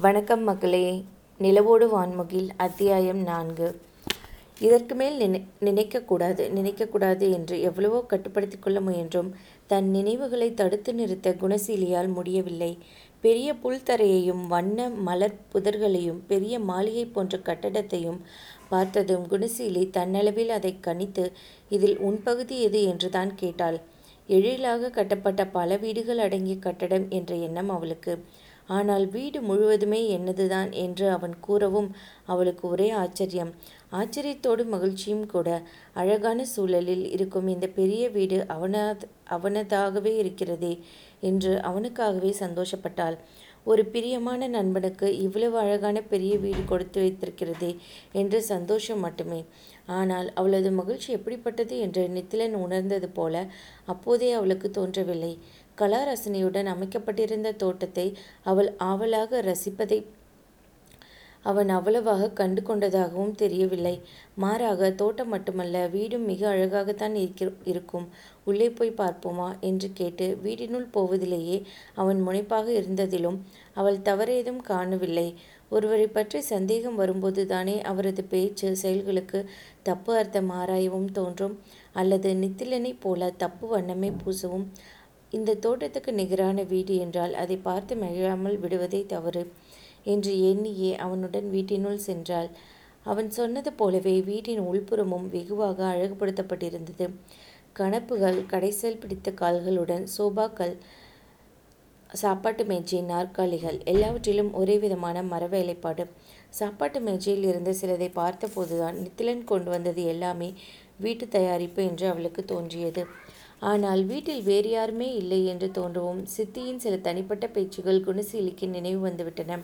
வணக்கம் மக்களே. நிலவோடு வான்முகில் அத்தியாயம் நான்கு. இதற்கு மேல் நினை நினைக்கக்கூடாது நினைக்கக்கூடாது என்று எவ்வளவோ கட்டுப்படுத்தி கொள்ள முயன்றும். தன் நினைவுகளை தடுத்து நிறுத்த குணசீலியால் முடியவில்லை. பெரிய புல்தரையையும் வண்ண மலர் புதர்களையும் பெரிய மாளிகை போன்ற கட்டடத்தையும் பார்த்ததும் குணசீலி தன்னளவில் அதை கணித்து இதில் உன் பகுதி எது? என்று தான் கேட்டாள். எழிலாக கட்டப்பட்ட பல வீடுகள் அடங்கிய கட்டடம் என்ற எண்ணம் அவளுக்கு. ஆனால் வீடு முழுவதுமே என்னதுதான் என்று அவன் கூறவும் அவளுக்கு ஒரே ஆச்சரியம். ஆச்சரியத்தோடு மகிழ்ச்சியும் கூட. அழகான சூழலில் இருக்கும் இந்த பெரிய வீடு அவனத் அவனதாகவே இருக்கிறதே என்று அவனுக்காகவே சந்தோஷப்பட்டாள். ஒரு பிரியமான நண்பனுக்கு இவ்வளவு அழகான பெரிய வீடு கொடுத்து வைத்திருக்கிறதே என்று சந்தோஷம் மட்டுமே. ஆனால் அவளது மகிழ்ச்சி எப்படிப்பட்டது என்று நித்திலன் உணர்ந்தது போல அப்போதே அவளுக்கு தோன்றவில்லை. கலாரசனையுடன் அமைக்கப்பட்டிருந்த தோட்டத்தை அவள் ஆவலாக ரசிப்பதை அவன் அவ்வளவாக கண்டு கொண்டதாகவும் தெரியவில்லை. மாறாக தோட்டம் மட்டுமல்ல வீடும் மிக அழகாகத்தான் இருக்கிற இருக்கும். உள்ளே போய் பார்ப்போமா? என்று கேட்டு வீடினுள் போவதிலேயே அவன் முனைப்பாக இருந்ததிலும் அவள் தவறேதும் காணவில்லை. ஒருவரை பற்றி சந்தேகம் வரும்போது தானே அவரது பேச்சு செயல்களுக்கு தப்பு அர்த்தம் ஆராயவும் தோன்றும். அல்லது நித்திலனைப் போல தப்பு வண்ணமே பூசவும் இந்த தோட்டத்துக்கு நிகரான வீடு என்றால் அதை பார்த்து மகிழாமல் விடுவதே தவறு என்று எண்ணியே அவனுடன் வீட்டினுள் சென்றாள். அவன் சொன்னது போலவே வீட்டின் உள்புறமும் வெகுவாக அழகுபடுத்தப்பட்டிருந்தது. கணப்புகள் கடைசல் பிடித்த கால்களுடன் சோபாக்கள் சாப்பாட்டு மேஜை நாற்காலிகள் எல்லாவற்றிலும் ஒரே விதமான மர வேலைப்பாடு. சாப்பாட்டு மேஜையில் இருந்து சிலதை பார்த்தபோதுதான் நித்திலன் கொண்டு வந்தது எல்லாமே வீட்டு தயாரிப்பு என்று அவளுக்கு தோன்றியது. ஆனால் வீட்டில் வேறு யாருமே இல்லை என்று தோன்றவும் சித்தியின் சில தனிப்பட்ட பேச்சுகள் குணசீலிக்கு நினைவு வந்துவிட்டன.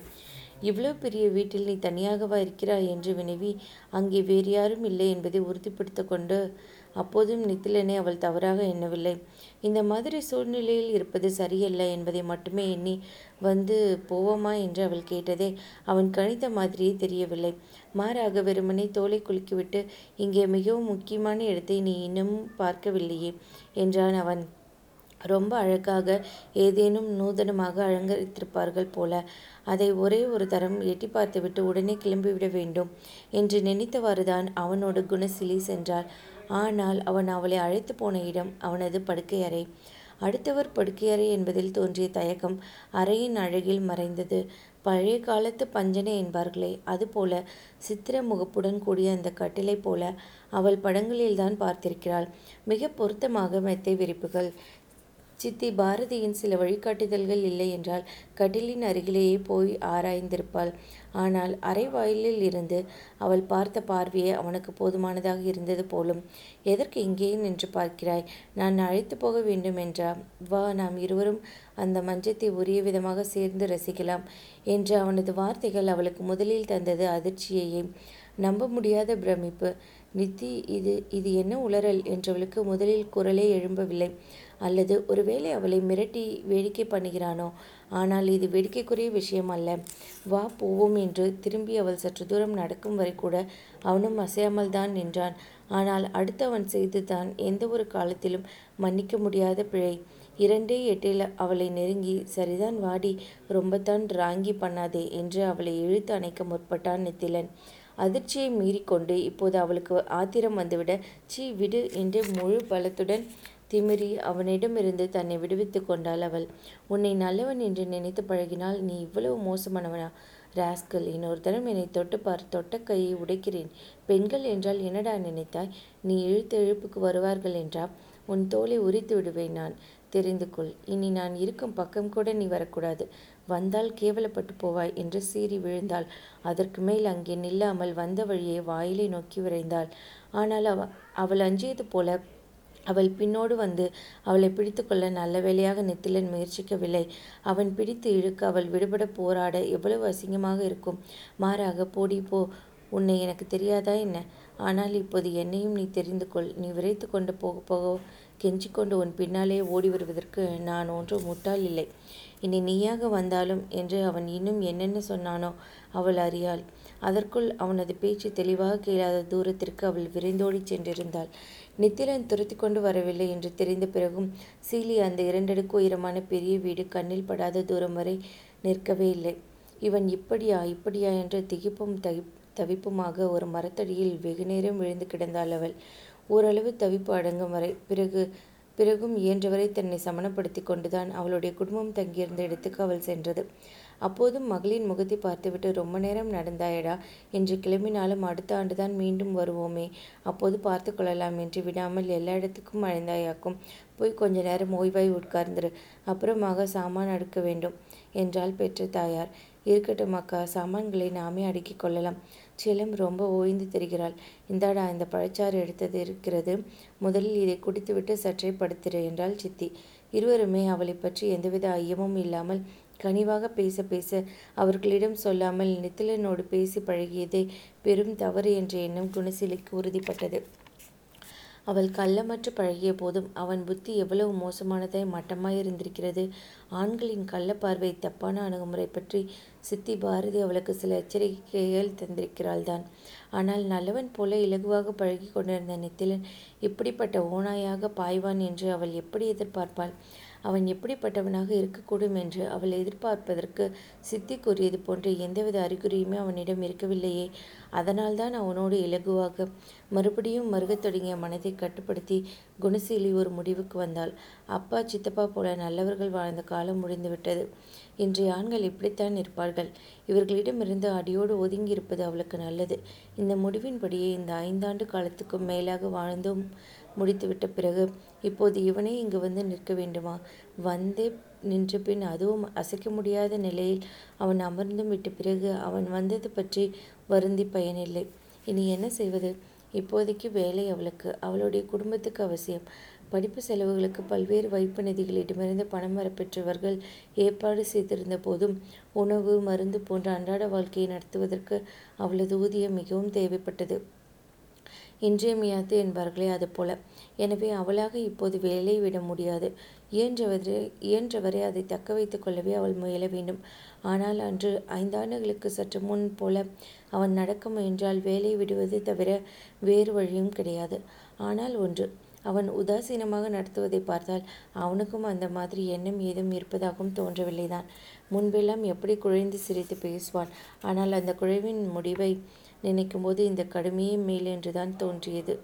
இவ்வளவு பெரிய வீட்டில் நீ தனியாகவா இருக்கிறாய்? என்று வினவி அங்கே வேறு யாரும் இல்லை என்பதை உறுதிப்படுத்த கொண்டு அப்போதும் நித்திலனை அவள் தவறாக எண்ணவில்லை. இந்த மாதிரி சூழ்நிலையில் இருப்பது சரியல்ல என்பதை மட்டுமே எண்ணி வந்து போவோமா? என்று அவள் கேட்டதே அவன் கணித்த மாதிரியே தெரியவில்லை. மாறாக வெறுமனே தோலை குலுக்கிவிட்டு இங்கே மிகவும் முக்கியமான இடத்தை நீ இன்னமும் பார்க்கவில்லையே என்றான் அவன். ரொம்ப அழகாக ஏதேனும் நூதனமாக அலங்கரித்திருப்பார்கள் போல அதை ஒரே ஒரு தரம் எட்டி பார்த்துவிட்டு உடனே கிளம்பிவிட வேண்டும் என்று நினைத்தவாறுதான் அவனோடு குணசிலி சென்றாள். ஆனால் அவன் அவளை அழைத்து போன இடம் அவனது படுக்கையறை. அடுத்தவர் படுக்கையறை என்பதில் தோன்றிய தயக்கம் அறையின் அழகில் மறைந்தது. பழைய காலத்து பஞ்சனை என்பார்களே அதுபோல சித்திர முகப்புடன் கூடிய அந்த கட்டிலை போல அவள் படங்களில்தான் பார்த்திருக்கிறாள். மிக பொருத்தமாக மெத்தை விரிப்புகள் சித்தி பாரதியின் சில வழிகாட்டுதல்கள் இல்லை என்றால் கட்டிலின் அருகிலேயே போய் ஆராய்ந்திருப்பாள். ஆனால் அரை வாயிலில் இருந்து அவள் பார்த்த பார்வையே அவனுக்கு போதுமானதாக இருந்தது போலும். எதற்கு இங்கேயே நின்று பார்க்கிறாய்? நான் அழைத்து போக வேண்டும் என்றா? வா நாம் இருவரும் அந்த மஞ்சத்தை உரிய விதமாக சேர்ந்து ரசிக்கலாம் என்று அவனது வார்த்தைகள் அவளுக்கு முதலில் தந்தது அதிர்ச்சியையே. நம்ப முடியாத பிரமிப்பு. நித்தி இது இது என்ன உளறல்? என்றவளுக்கு முதலில் குரலே எழும்பவில்லை. அல்லது ஒருவேளை அவளை மிரட்டி வேடிக்கை பண்ணுகிறானோ? ஆனால் இது வேடிக்கைக்குரிய விஷயம் அல்ல. வா போவோம் என்று திரும்பி அவள் சற்று தூரம் நடக்கும் வரை கூட அவனும் அசையாமல் தான் நின்றான். ஆனால் அடுத்து அவன் செய்துதான் எந்த ஒரு காலத்திலும் மன்னிக்க முடியாத பிழை. இரண்டே எட்டில் அவளை நெருங்கி சரிதான் வாடி ரொம்பத்தான் ராங்கி பண்ணாதே என்று அவளை இழுத்து அணைக்க முற்பட்டான் நித்திலன். அதிர்ச்சியை மீறிக்கொண்டு இப்போது அவளுக்கு ஆத்திரம் வந்துவிட சீ விடு என்று முழு பலத்துடன் திமிரி அவனிடமிருந்து தன்னை விடுவித்து கொண்டாள் அவள். உன்னை நல்லவன் என்று நினைத்து பழகினால் நீ இவ்வளவு மோசமானவனா ராஸ்கல் இன்னொரு தரம் என்னை தொட்டு பார் தொட்ட கையை உடைக்கிறேன். பெண்கள் என்றால் என்னடா நினைத்தாய்? நீ இழுத்து இழுப்புக்கு வருவார்கள் என்றா? உன் தோலை உரித்து விடுவேன் நான். தெரிந்து கொள். இனி நான் இருக்கும் பக்கம் கூட நீ வரக்கூடாது. வந்தால் கேவலப்பட்டு போவாய் என்று சீறி விழுந்தாள். அதற்கு மேல் அங்கே நில்லாமல் வந்த வழியே வாயிலை நோக்கி விரைந்தாள். ஆனால் அவ அவள் அஞ்சியது போல அவள் பின்னோடு வந்து அவளை பிடித்துக்கொள்ள நல்ல வேளையாக நெத்திலன் முயற்சிக்கவில்லை. அவன் பிடித்து இழுக்க அவள் விடுபட போராட எவ்வளவு அசிங்கமாக இருக்கும். மாறாக போடி போ. உன்னை எனக்கு தெரியாதா என்ன? ஆனால் இப்போது என்னையும் நீ தெரிந்து கொள். நீ விரைத்து கொண்டு போக போக கெஞ்சிக்கொண்டு உன் பின்னாலே ஓடி வருவதற்கு நான் ஒன்றும் முட்டாள் இல்லை. இனி நீயாக வந்தாலும் என்று அவன் இன்னும் என்னென்ன சொன்னானோ அவள் அறியாள். அதற்குள் அவனது பேச்சு தெளிவாக கேளாத தூரத்திற்கு அவள் விரைந்தோடி சென்றிருந்தாள். நித்திலன் துரத்தி கொண்டு வரவில்லை என்று தெரிந்த பிறகும் சீலி அந்த இரண்டடுக்கு உயரமான பெரிய வீடு கண்ணில் படாத தூரம் வரை நிற்கவே இல்லை. இவன் இப்படியா இப்படியா? என்று திகிப்பும் தகி தவிப்புமாக ஒரு மரத்தடியில் வெகுநேரம் விழுந்து கிடந்தாள் அவள். ஓரளவு தவிப்பு அடங்கும் வரை பிறகு பிறகும் இயன்றவரை தன்னை சமணப்படுத்தி கொண்டுதான் அவளுடைய குடும்பம் தங்கியிருந்த இடத்துக்கு அவள் சென்றது. அப்போதும் மகளின் முகத்தை பார்த்துவிட்டு ரொம்ப நேரம் நடந்தாயடா என்று கிளம்பினாலும் அடுத்த ஆண்டுதான் மீண்டும் வருவோமே அப்போது பார்த்து கொள்ளலாம் என்று விடாமல் எல்லா இடத்துக்கும் அழைந்தாயாக்கும் போய் கொஞ்ச நேரம் ஓய்வாய் உட்கார்ந்துரு அப்புறமாக சாமான் அடுக்க வேண்டும் என்றால் பெற்ற தாயார். இருக்கட்டும் அக்கா சாமான்களை நாமே அடுக்கிக் கொள்ளலாம். செல்லம் ரொம்ப ஓய்ந்து தெரிகிறாள். இந்தாடா இந்த பழச்சாறு எடுத்தது இருக்கிறது. முதலில் இதை குடித்துவிட்டு சற்றே படுத்திரு என்றாள் சித்தி. இருவருமே அவளை பற்றி எந்தவித ஐயமும் இல்லாமல் கனிவாக பேச பேச அவர்களிடம் சொல்லாமல் நித்திலனோடு பேசி பழகியதே பெரும் தவறு என்ற எண்ணம் குணசீலைக்கு உறுதிப்பட்டது. அவள் கள்ளமற்று பழகிய போதும் அவன் புத்தி எவ்வளவு மோசமானதாய் மட்டமாய் இருந்திருக்கிறது. ஆண்களின் கள்ள பார்வை தப்பான அணுகுமுறை பற்றி சித்தி பாரதி அவளுக்கு சில எச்சரிக்கைகள் தந்திருக்கிறாள் தான் ஆனால் நல்லவன் போல இலகுவாக பழகி கொண்டிருந்த நித்திலன் இப்படிப்பட்ட ஓனாயாக பாய்வான் என்று அவள் எப்படி எதிர்பார்ப்பாள்? அவன் எப்படிப்பட்டவனாக இருக்கக்கூடும் என்று அவள் எதிர்பார்ப்பதற்கு சித்தி கூறியது போன்ற எந்தவித அறிகுறியுமே அவனிடம் இருக்கவில்லையே. அதனால்தான் அவனோடு இலகுவாக மறுபடியும் மறுகத் தொடங்கிய மனதை கட்டுப்படுத்தி குணசீலி ஒரு முடிவுக்கு வந்தாள். அப்பா சித்தப்பா போல நல்லவர்கள் வாழ்ந்த காலம் முடிந்துவிட்டது. இன்றைய ஆண்கள் இப்படித்தான் இருப்பார்கள். இவர்களிடமிருந்து அடியோடு ஒதுங்கி இருப்பது அவளுக்கு நல்லது. இந்த முடிவின்படியே இந்த ஐந்தாண்டு காலத்துக்கும் மேலாக வாழ்ந்தும் முடித்துவிட்ட பிறகு இப்போது இவனே இங்கு வந்து நிற்க வேண்டுமா? வந்தே நின்ற பின் அதுவும் அசைக்க முடியாத நிலையில் அவன் அமர்ந்தும் விட்ட பிறகு அவன் வந்தது பற்றி வருந்தி பயனில்லை. இனி என்ன செய்வது? இப்போதைக்கு வேலை அவளுக்கு. அவளுடைய குடும்பத்துக்கு அவசியம். படிப்பு செலவுகளுக்கு பல்வேறு வைப்பு நிதிகளிடமிருந்து பணம் வரப்பெற்றவர்கள் ஏற்பாடு செய்திருந்த போதும் உணவு மருந்து போன்ற அன்றாட வாழ்க்கையை நடத்துவதற்கு அவளது ஊதியம் மிகவும் தேவைப்பட்டது. இன்றியமையாது என்பார்களே அதுபோல. எனவே அவளாக இப்போது வேலை விட முடியாது. இயன்றவரை இயன்றவரை அதை தக்க வைத்துக் கொள்ளவே அவள் முயல வேண்டும். ஆனால் அன்று ஐந்தாண்டுகளுக்கு சற்று முன் போல அவன் நடக்க முயன்றால் வேலை விடுவது தவிர வேறு வழியும் கிடையாது. ஆனால் ஒன்று அவன் உதாசீனமாக நடத்துவதை பார்த்தால் அவனுக்கும் அந்த மாதிரி எண்ணம் ஏதும் இருப்பதாகவும் தோன்றவில்லைதான். முன்பெல்லாம் எப்படி குழைந்து சிரித்து பேசுவான் ஆனால் அந்த குழைவின் முடிவை நினைக்கும்போது இந்த கடுமையே மேல் என்றுதான் தோன்றியது.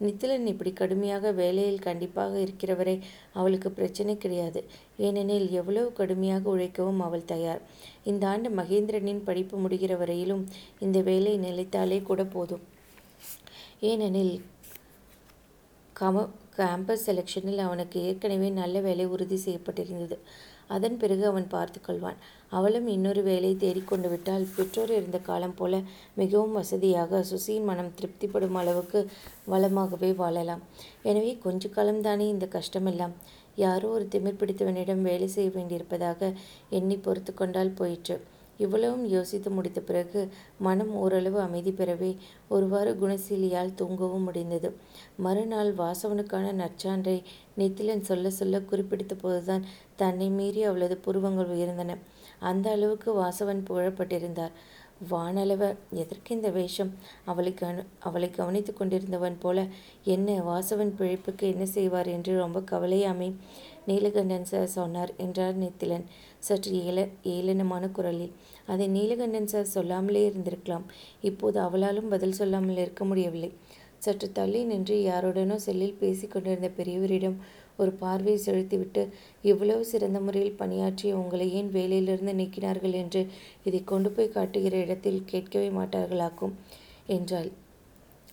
நித்திலன் இப்படி கடுமையாக வேலையில் கண்டிப்பாக இருக்கிறவரை அவளுக்கு பிரச்சனை கிடையாது. ஏனெனில் எவ்வளவு கடுமையாக உழைக்கவும் அவள் தயார். இந்த ஆண்டு மகேந்திரனின் படிப்பு முடிகிற வரையிலும் இந்த வேலை நிலைத்தாலே கூட போதும். ஏனெனில் கம கேம்பஸ் செலெக்ஷனில் அவனுக்கு ஏற்கனவே நல்ல வேலை உறுதி செய்யப்பட்டிருந்தது. அதன் பிறகு அவன் பார்த்து கொள்வான். அவளும் இன்னொரு வேலை தேடிக்கொண்டு விட்டால் பெற்றோர் இருந்த காலம் போல மிகவும் வசதியாக சுசியின் மனம் திருப்திப்படும் அளவுக்கு வளமாகவே வாழலாம். எனவே கொஞ்ச காலம்தானே இந்த கஷ்டமெல்லாம். யாரோ ஒரு திமிர் பிடித்தவனிடம் வேலை செய்ய வேண்டியிருப்பதாக எண்ணி பொறுத்து கொண்டால் போயிற்று. இவ்வளவும் யோசித்து முடித்த பிறகு மனம் ஓரளவு அமைதி பெறவே ஒருவாறு குணசீலியால் தூங்கவும் முடிந்தது. மறுநாள் வாசவனுக்கான நற்சான்றை நித்திலன் சொல்ல சொல்ல குறிப்பிடித்த போதுதான் தன்னை மீறி அவளது புருவங்கள் உயர்ந்தன. அந்த அளவுக்கு வாசவன் புகழப்பட்டிருந்தார். வானளவ எதற்கு இந்த வேஷம்? அவளை கவ அவளை கவனித்து கொண்டிருந்தவன் போல என்ன வாசவன் பிழைப்புக்கு என்ன செய்வார் என்று ரொம்ப கவலையாமே நீலகண்டன் சார் சொன்னார் என்றார் நித்திலன். சற்று ஏல ஏளனமான குரலில் அதை நீலகண்டன் சார் சொல்லாமலே இருந்திருக்கலாம். இப்போது அவளாலும் பதில் சொல்லாமல் இருக்க முடியவில்லை. சற்று தள்ளி நின்று யாருடனோ செல்லில் பேசி கொண்டிருந்த பெரியவரிடம் ஒரு பார்வையை செலுத்திவிட்டு இவ்வளவு சிறந்த முறையில் பணியாற்றிய உங்களை ஏன் வேலையிலிருந்து நீக்கினார்கள் என்று இதை கொண்டு போய் காட்டுகிற இடத்தில் கேட்கவே மாட்டார்களாக்கும்? என்றாள்.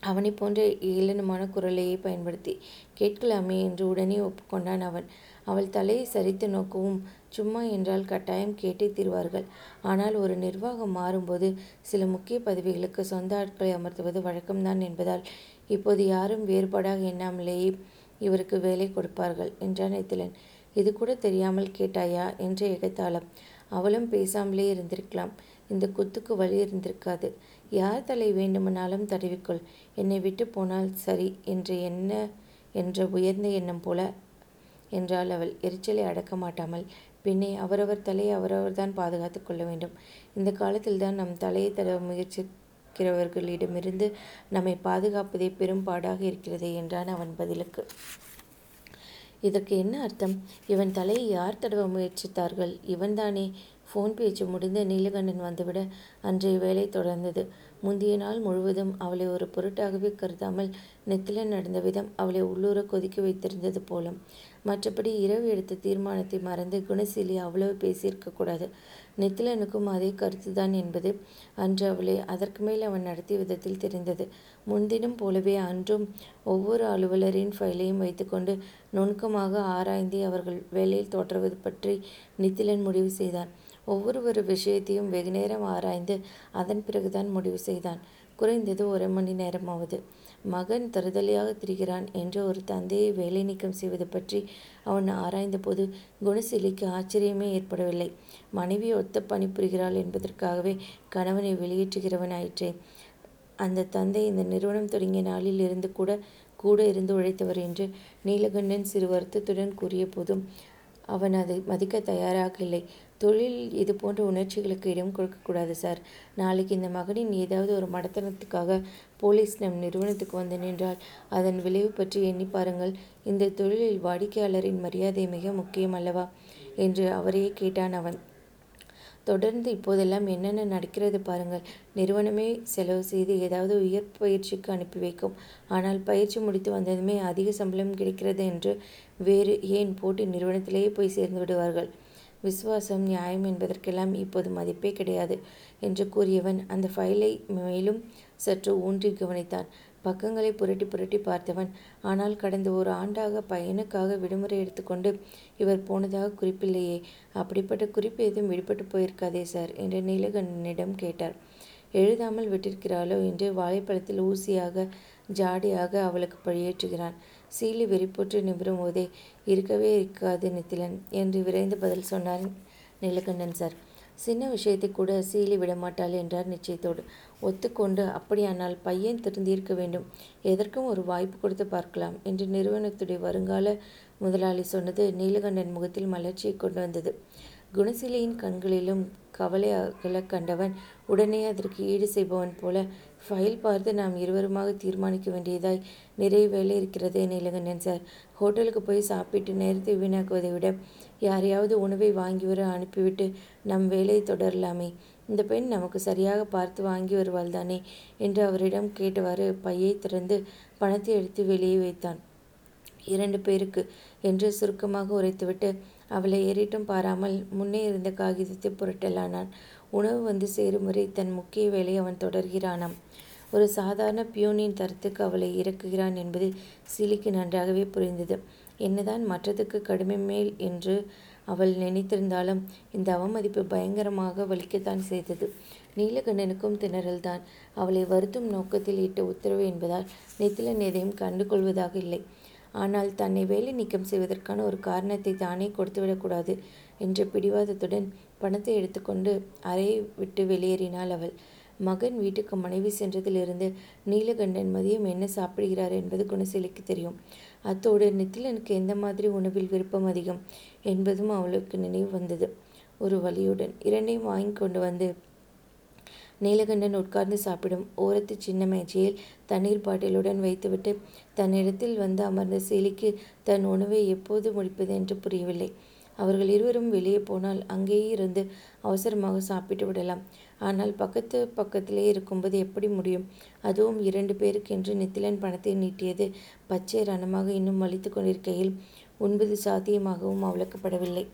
அவனை போன்ற ஏளனமான குரலையே பயன்படுத்தி கேட்கலாமே என்று உடனே ஒப்புக்கொண்டான் அவன். அவள் தலையை சரித்து நோக்கவும் சும்மா என்றால் கட்டாயம் கேட்டே தீர்வார்கள். ஆனால் ஒரு நிர்வாகம் மாறும்போது சில முக்கிய பதவிகளுக்கு சொந்த ஆட்களை அமர்த்துவது வழக்கம்தான் என்பதால் இப்போது யாரும் வேறுபாடாக எண்ணாமலேயே இவருக்கு வேலை கொடுப்பார்கள் என்றான் எத்திலன். இது கூட தெரியாமல் கேட்டாயா? என்று எகத்தாளம். அவளும் பேசாமலே இருந்திருக்கலாம். இந்த குத்துக்கு வழி இருந்திருக்காது. யார் தலை வேண்டுமானாலும் தடவிக்கொள். என்னை விட்டு போனால் சரி என்ற என்ன என்ற உயர்ந்த எண்ணம் போல என்றால் அவள் எரிச்சலை அடக்க மாட்டாமல் பின்னே அவரவர் தலையை அவரவர்தான் பாதுகாத்து கொள்ள வேண்டும். இந்த காலத்தில் தான் நம் தலையை தடவ முயற்சிக்கிறவர்களிடமிருந்து நம்மை பாதுகாப்பதே பெரும் பாடாக இருக்கிறது என்றான் அவன் பதிலுக்கு. இதற்கு என்ன அர்த்தம்? இவன் தலையை யார் தடவ முயற்சித்தார்கள்? இவன்தானே ஃபோன் பேச்சு முடிந்து நீலகண்டன் வந்துவிட அன்றைய வேலை தொடர்ந்தது. முந்திய நாள் முழுவதும் அவளை ஒரு பொருட்டாகவே கருதாமல் நெத்தில நடந்த விதம் அவளை உள்ளூர கொதிக்க வைத்திருந்தது போலும். மற்றபடி இரவு எடுத்த தீர்மானத்தை மறந்து குணசீலி அவ்வளவு பேசியிருக்கக்கூடாது கூடாது. நித்திலனுக்கும் அதே கருத்துதான் என்பது அன்று அவளை அதற்கு மேல் அவன் நடத்திய விதத்தில் தெரிந்தது. முன்தினம் போலவே அன்றும் ஒவ்வொரு அலுவலரின் ஃபைலையும் வைத்துக்கொண்டு நுணுக்கமாக ஆராய்ந்தே அவர்கள் வேலையில் தொடர்வது பற்றி நித்திலன் முடிவு செய்தான். ஒவ்வொரு ஒரு விஷயத்தையும் வெகுநேரம் ஆராய்ந்து அதன் பிறகுதான் முடிவு செய்தான். குறைந்தது ஒரு மணி நேரமாவது. மகன் தருதலையாக திரிகிறான் என்று ஒரு தந்தையை வேலை நீக்கம் செய்வது பற்றி அவன் ஆராய்ந்தபோது குணசீலிக்கு ஆச்சரியமே ஏற்படவில்லை. மனைவி ஒத்த பணிபுரிகிறாள் என்பதற்காகவே கணவனை வெளியேற்றுகிறவனாயிற்றே. அந்த தந்தை இந்த நிறுவனம் தொடங்கிய நாளில் இருந்து கூட கூட இருந்து உழைத்தவர் என்று நீலகண்டன் சிறு வருத்தத்துடன் கூறியபோதும் அவன் அதை மதிக்க தயாராக இல்லை. தொழிலில் இதுபோன்ற உணர்ச்சிகளுக்கு இடம் கொடுக்கக்கூடாது சார். நாளைக்கு இந்த மகனின் ஏதாவது ஒரு மடத்தனத்துக்காக போலீஸ் நம் நிறுவனத்துக்கு வந்து நின்றால் அதன் விளைவு பற்றி எண்ணிப் பாருங்கள். இந்த தொழிலில் வாடிக்கையாளரின் மரியாதை மிக முக்கியம் அல்லவா? என்று அவரையே கேட்டான் அவன். தொடர்ந்து இப்போதெல்லாம் என்னென்ன நடக்கிறது பாருங்கள். நிறுவனமே செலவு செய்து ஏதாவது உயர் பயிற்சிக்கு அனுப்பி வைக்கும். ஆனால் பயிற்சி முடித்து வந்ததுமே அதிக சம்பளம் கிடைக்கிறது என்று வேறு ஏன் போட்டி நிறுவனத்திலேயே போய் சேர்ந்து விடுவார்கள். விசுவாசம் நியாயம் என்பதற்கெல்லாம் இப்போது மதிப்பே கிடையாது என்று கூறியவன் அந்த ஃபைலை மேலும் சற்று ஊன்றி கவனித்தான். பக்கங்களை புரட்டி புரட்டி பார்த்தவன் ஆனால் கடந்த ஒரு ஆண்டாக பையனுக்காக விடுமுறை எடுத்துக்கொண்டு இவர் போனதாக குறிப்பில்லையே. அப்படிப்பட்ட குறிப்பு எதுவும் விடுபட்டு போயிருக்காதே சார்? என்று நீலகண்ணனிடம் கேட்டார். எழுதாமல் விட்டிருக்கிறாளோ என்று வாழைப்பழத்தில் ஊசியாக ஜாடியாக அவளுக்கு பழியேற்றுகிறான். சீலி வெறிப்புற்று நிமிரும்போதே இருக்கவே இருக்காது நித்திலன் என்று விரைந்து பதில் சொன்னார் நீலகண்டன் சார். சின்ன விஷயத்தை கூட சீலி விடமாட்டாள் என்றார் நிச்சயத்தோடு. ஒத்துக்கொண்டு அப்படியானால் பையன் திருந்தியிருக்க வேண்டும். எதற்கும் ஒரு வாய்ப்பு கொடுத்து பார்க்கலாம் என்று நிறுவனத்துடைய வருங்கால முதலாளி சொன்னது நீலகண்டன் முகத்தில் மலர்ச்சியை கொண்டு வந்தது. குணசீலியின் கண்களிலும் கவலை அகல கண்டவன் உடனே அதற்கு ஈடு செய்பவன் போல ஃபைல் பார்த்து நாம் இருவருமாக தீர்மானிக்க வேண்டியதாய் நிறைய வேலை இருக்கிறதே நீலகண்டன் சார். ஹோட்டலுக்கு போய் சாப்பிட்டு நேரத்தை வீணாக்குவதை விட யாரையாவது உணவை வாங்கி வர அனுப்பிவிட்டு நம் வேலையை தொடரலாமே. இந்த பெண் நமக்கு சரியாக பார்த்து வாங்கி வருவாள்தானே? என்று அவரிடம் கேட்டவாறு பையை திறந்து பணத்தை எடுத்து வெளியே வைத்தான். இரண்டு பேருக்கு என்று சுருக்கமாக உரைத்துவிட்டு அவளை ஏறிட்டும் பாராமல் முன்னே இருந்த காகிதத்தை புரட்டலானான். உணவு வந்து சேரும் வரை தன் முக்கிய வேலை அவன் தொடர்கிறானாம். ஒரு சாதாரண பியூனின் தரத்துக்கு அவளை இறக்குகிறான் என்பது சிலிக்கு நன்றாகவே புரிந்தது. என்னதான் மற்றதுக்கு கடுமை மேல் என்று அவள் நினைத்திருந்தாலும் இந்த அவமதிப்பு பயங்கரமாக வலிக்கத்தான் செய்தது. நீலகண்டனுக்கும் திணறல்தான். அவளை வருத்தும் நோக்கத்தில் இட்ட உத்தரவு என்பதால் நெத்திலன் எதையும் கண்டுகொள்வதாக இல்லை. ஆனால் தன்னை வேலை நீக்கம் செய்வதற்கான ஒரு காரணத்தை தானே கொடுத்துவிடக்கூடாது என்ற பிடிவாதத்துடன் பணத்தை எடுத்துக்கொண்டு அறையை விட்டு வெளியேறினாள் அவள். மகன் வீட்டுக்கு மனைவி சென்றதிலிருந்து நீலகண்டன் மதியம் என்ன சாப்பிடுகிறார் என்பது குணசீலிக்குத் தெரியும். அத்தோடு நித்திலனுக்கு எந்த மாதிரி உணவில் விருப்பம் அதிகம் என்பதும் அவளுக்கு நினைவு வந்தது. ஒரு வழியுடன் இரண்டையும் வாங்கி கொண்டு வந்து நீலகண்டன் உட்கார்ந்து சாப்பிடும் ஓரத்து சின்ன மேஜையில் தண்ணீர் பாட்டிலுடன் வைத்துவிட்டு தன்னிடத்தில் வந்து அமர்ந்த சீலிக்கு தன் உணவை எப்போது முடிப்பது என்று புரியவில்லை. அவர்கள் இருவரும் வெளியே போனால் அங்கேயே இருந்து அவசரமாக சாப்பிட்டு விடலாம். ஆனால் பக்கத்து பக்கத்திலே இருக்கும்போது எப்படி முடியும்? அதுவும் இரண்டு பேருக்கென்று நித்திலன் பணத்தை நீட்டியது பச்சை ரணமாக இன்னும் வலித்து கொண்டிருக்கையில் உண்பது சாத்தியமாகவும் அவளுக்குப்படவில்லை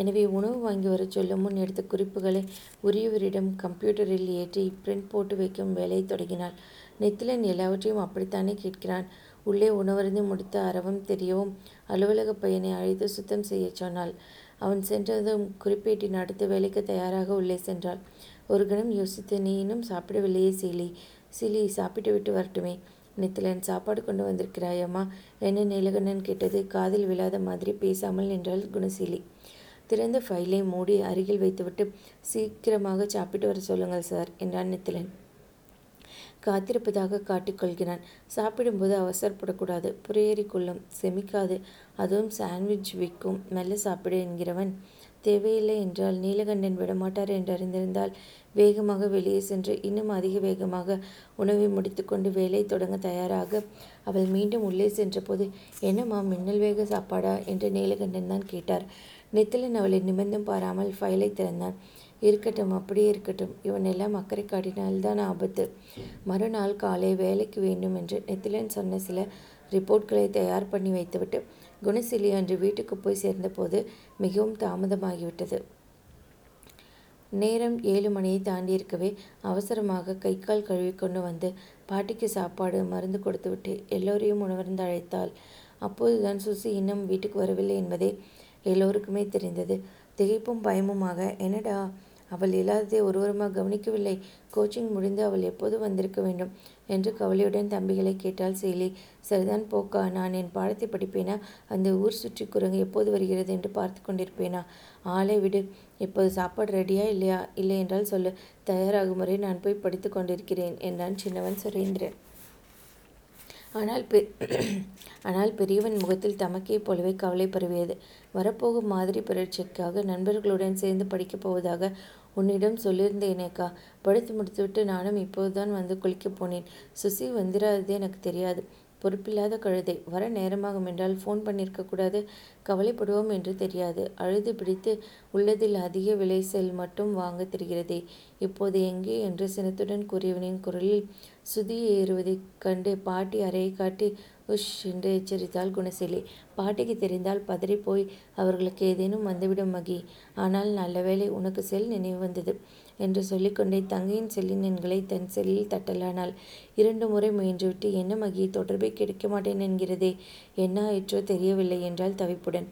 எனவே உணவு வாங்கி வர சொல்லும் முன் எடுத்த குறிப்புகளை உரியவரிடம் கம்ப்யூட்டரில் ஏற்றி பிரிண்ட் போட்டு வைக்கும் வேலையை தொடங்கினாள். நித்திலன் எல்லாவற்றையும் அப்படித்தானே கேட்கிறான். உள்ளே உணவருந்தி முடித்த அரவம் தெரியவும் அலுவலகப் பையனை அழைத்து சுத்தம் செய்யச் சொன்னாள். அவன் சென்றதும் குறிப்பேட்டின் அடுத்த வேலைக்கு தயாராக உள்ளே சென்றாள். ஒரு கணம் யோசித்து நீ இன்னும் சாப்பிடவில்லையே சீலி. சீலி சாப்பிட்டுவிட்டு வரட்டுமே. நித்திலன் சாப்பாடு கொண்டு வந்திருக்கிறாயம்மா? என்ன நீலகண்ணன் கேட்டது காதில் விழாத மாதிரி பேசாமல் நின்றாள் குணசீலி. திறந்த ஃபைலை மூடி அருகில் வைத்துவிட்டு சீக்கிரமாக சாப்பிட்டு வர சொல்லுங்கள் சார் என்றான் நித்திலன். காத்திருப்பதாக காட்டிக் கொள்கிறான். சாப்பிடும்போது அவசரப்படக்கூடாது. புரையேறிக் கொள்ளும். செமிக்காது. அதுவும் சாண்ட்விச் விற்கும் மெல்ல சாப்பிடு என்கிறவன் தேவையில்லை என்றால் நீலகண்டன் விடமாட்டார் என்றறிந்திருந்தால் வேகமாக வெளியே சென்று இன்னும் அதிக வேகமாக உணவை முடித்துக்கொண்டு வேலை தொடங்க தயாராக அவள் மீண்டும் உள்ளே சென்றபோது என்னம்மா மின்னல் வேக சாப்பாடா? என்று நீலகண்டன் தான் கேட்டார். நெத்திலன் அவளை நிமிர்ந்தும் பாராமல் ஃபைலை திறந்தான். இருக்கட்டும் அப்படியே இருக்கட்டும் இவன் எல்லாம் அக்கறை காட்டினால்தான் ஆபத்து? மறுநாள் காலை வேலைக்கு வேண்டும் என்று நெத்திலன் சொன்ன சில ரிப்போர்ட்களை தயார் பண்ணி வைத்துவிட்டு குணசீலி அன்று வீட்டுக்கு போய் சேர்ந்தபோது மிகவும் தாமதமாகிவிட்டது. நேரம் ஏழு மணியை தாண்டியிருக்கவே அவசரமாக கை கால் கழுவி கொண்டு வந்து பாட்டிக்கு சாப்பாடு மருந்து கொடுத்துவிட்டு எல்லோரையும் உணவருந்து அழைத்தாள். அப்போதுதான் சுசி இன்னும் வீட்டுக்கு வரவில்லை என்பதே எல்லோருக்குமே தெரிந்தது. திகைப்பும் பயமுமாக என்னடா அவள் இல்லாததை ஒருவருமாக கவனிக்கவில்லை. கோச்சிங் முடிந்து அவள் எப்போது வந்திருக்க வேண்டும் என்று கவலையுடன் தம்பிகளை கேட்டால் செயலி சரிதான் போக்கா நான் என் பாடத்தை படிப்பேனா? அந்த ஊர் சுற்றி குரங்கு எப்போது வருகிறது என்று பார்த்து கொண்டிருப்பேனா? ஆளை விடு இப்போது சாப்பாடு ரெடியா இல்லையா? இல்லை என்றால் சொல்லு. தயாராகும் வரை நான் போய் படித்து கொண்டிருக்கிறேன் என்றான் சின்னவன் சுரேந்திரன். ஆனால் பெ ஆனால் பெரியவன் முகத்தில் தமக்கே போலவே கவலை பரவியது வரப்போகும் மாதிரி பரீட்சைக்காக நண்பர்களுடன் சேர்ந்து படிக்கப் போவதாக உன்னிடம் சொல்லியிருந்தேனேக்கா. படித்து முடித்துவிட்டு நானும் இப்போதுதான் வந்து குளிக்கப் போனேன். சுசி வந்துடாதது எனக்கு தெரியாது. பொறுப்பில்லாத கழுதை. வர நேரமாகும் என்றால் ஃபோன் பண்ணியிருக்கக்கூடாது கவலைப்படுவோம் என்று தெரியாது. அழுது பிடித்து உள்ளதில் அதிக விலை செல் மட்டும் வாங்க தெரிகிறதே. இப்போது எங்கே? என்று சினத்துடன் கூறியவனின் குரலில் சுதி ஏறுவதைக் கண்டு பாட்டி அறையை காட்டி உஷ் என்று எச்சரித்தாள் குணசேலி. பாட்டிக்கு தெரிந்தால் பதறிப்போய் அவர்களுக்கு ஏதேனும் வந்துவிடும் மகி. ஆனால் நல்ல வேளை உனக்கு செல் நினைவு வந்தது. என்று சொல்லிக்கொண்டே தங்கையின் செல்லின் எண்களை தன் செல்லில் தட்டலானாள். இரண்டு முறை முயன்றுவிட்டு என்ன மகி தொடர்பை கிடைக்க மாட்டேன் என்கிறதே? என்ன ஆயிற்றோ தெரியவில்லை என்றால் தவிப்புடன்.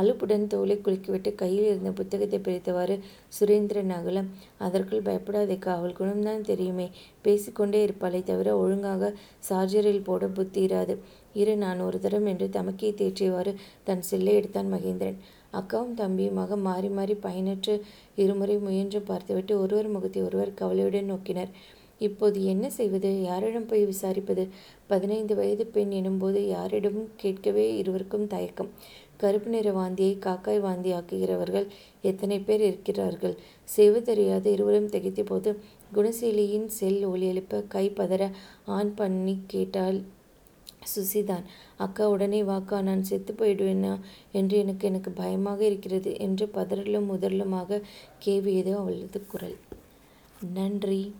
அலுப்புடன் தோலை குலுக்கிவிட்டு கையில் இருந்த புத்தகத்தை பிரித்தவாறு சுரேந்திரன் அகலம் அதற்குள் பயப்படாதேக்கா அவள் குணம்தான் தெரியுமே. பேசிக்கொண்டே இருப்பாளே தவிர ஒழுங்காக சார்ஜரில் போட புத்திராது இரு நான் ஒரு தரம் என்று தமக்கே தேற்றியவாறு தன் செல்லை எடுத்தான் மகேந்திரன். அக்காவும் தம்பியுமாக மாறி மாறி பயனற்று இருமுறை முயன்று பார்த்துவிட்டு ஒருவர் முகத்தை ஒருவர் கவலையுடன் நோக்கினர். இப்போது என்ன செய்வது? யாரிடம் போய் விசாரிப்பது? பதினைந்து வயது பெண் எனும்போது யாரிடமும் கேட்கவே இருவருக்கும் தயக்கம். கருப்பு நிற வாந்தியை காக்காய் வாந்தி ஆக்குகிறவர்கள் எத்தனை பேர் இருக்கிறார்கள்? செய்வதறியாத இருவரும் திகைத்த போது குணசீலியின் செல் ஒளியெழுப்ப எழுப்ப கை பதற ஆண் பண்ணி கேட்டால் சுசிதான் அக்கா உடனே வாக்கா நான் செத்து போயிடுவேனா? என்று எனக்கு எனக்கு பயமாக இருக்கிறது என்று பதறலும் முதறலுமாக கேவியது அவளது குரல். நன்றி.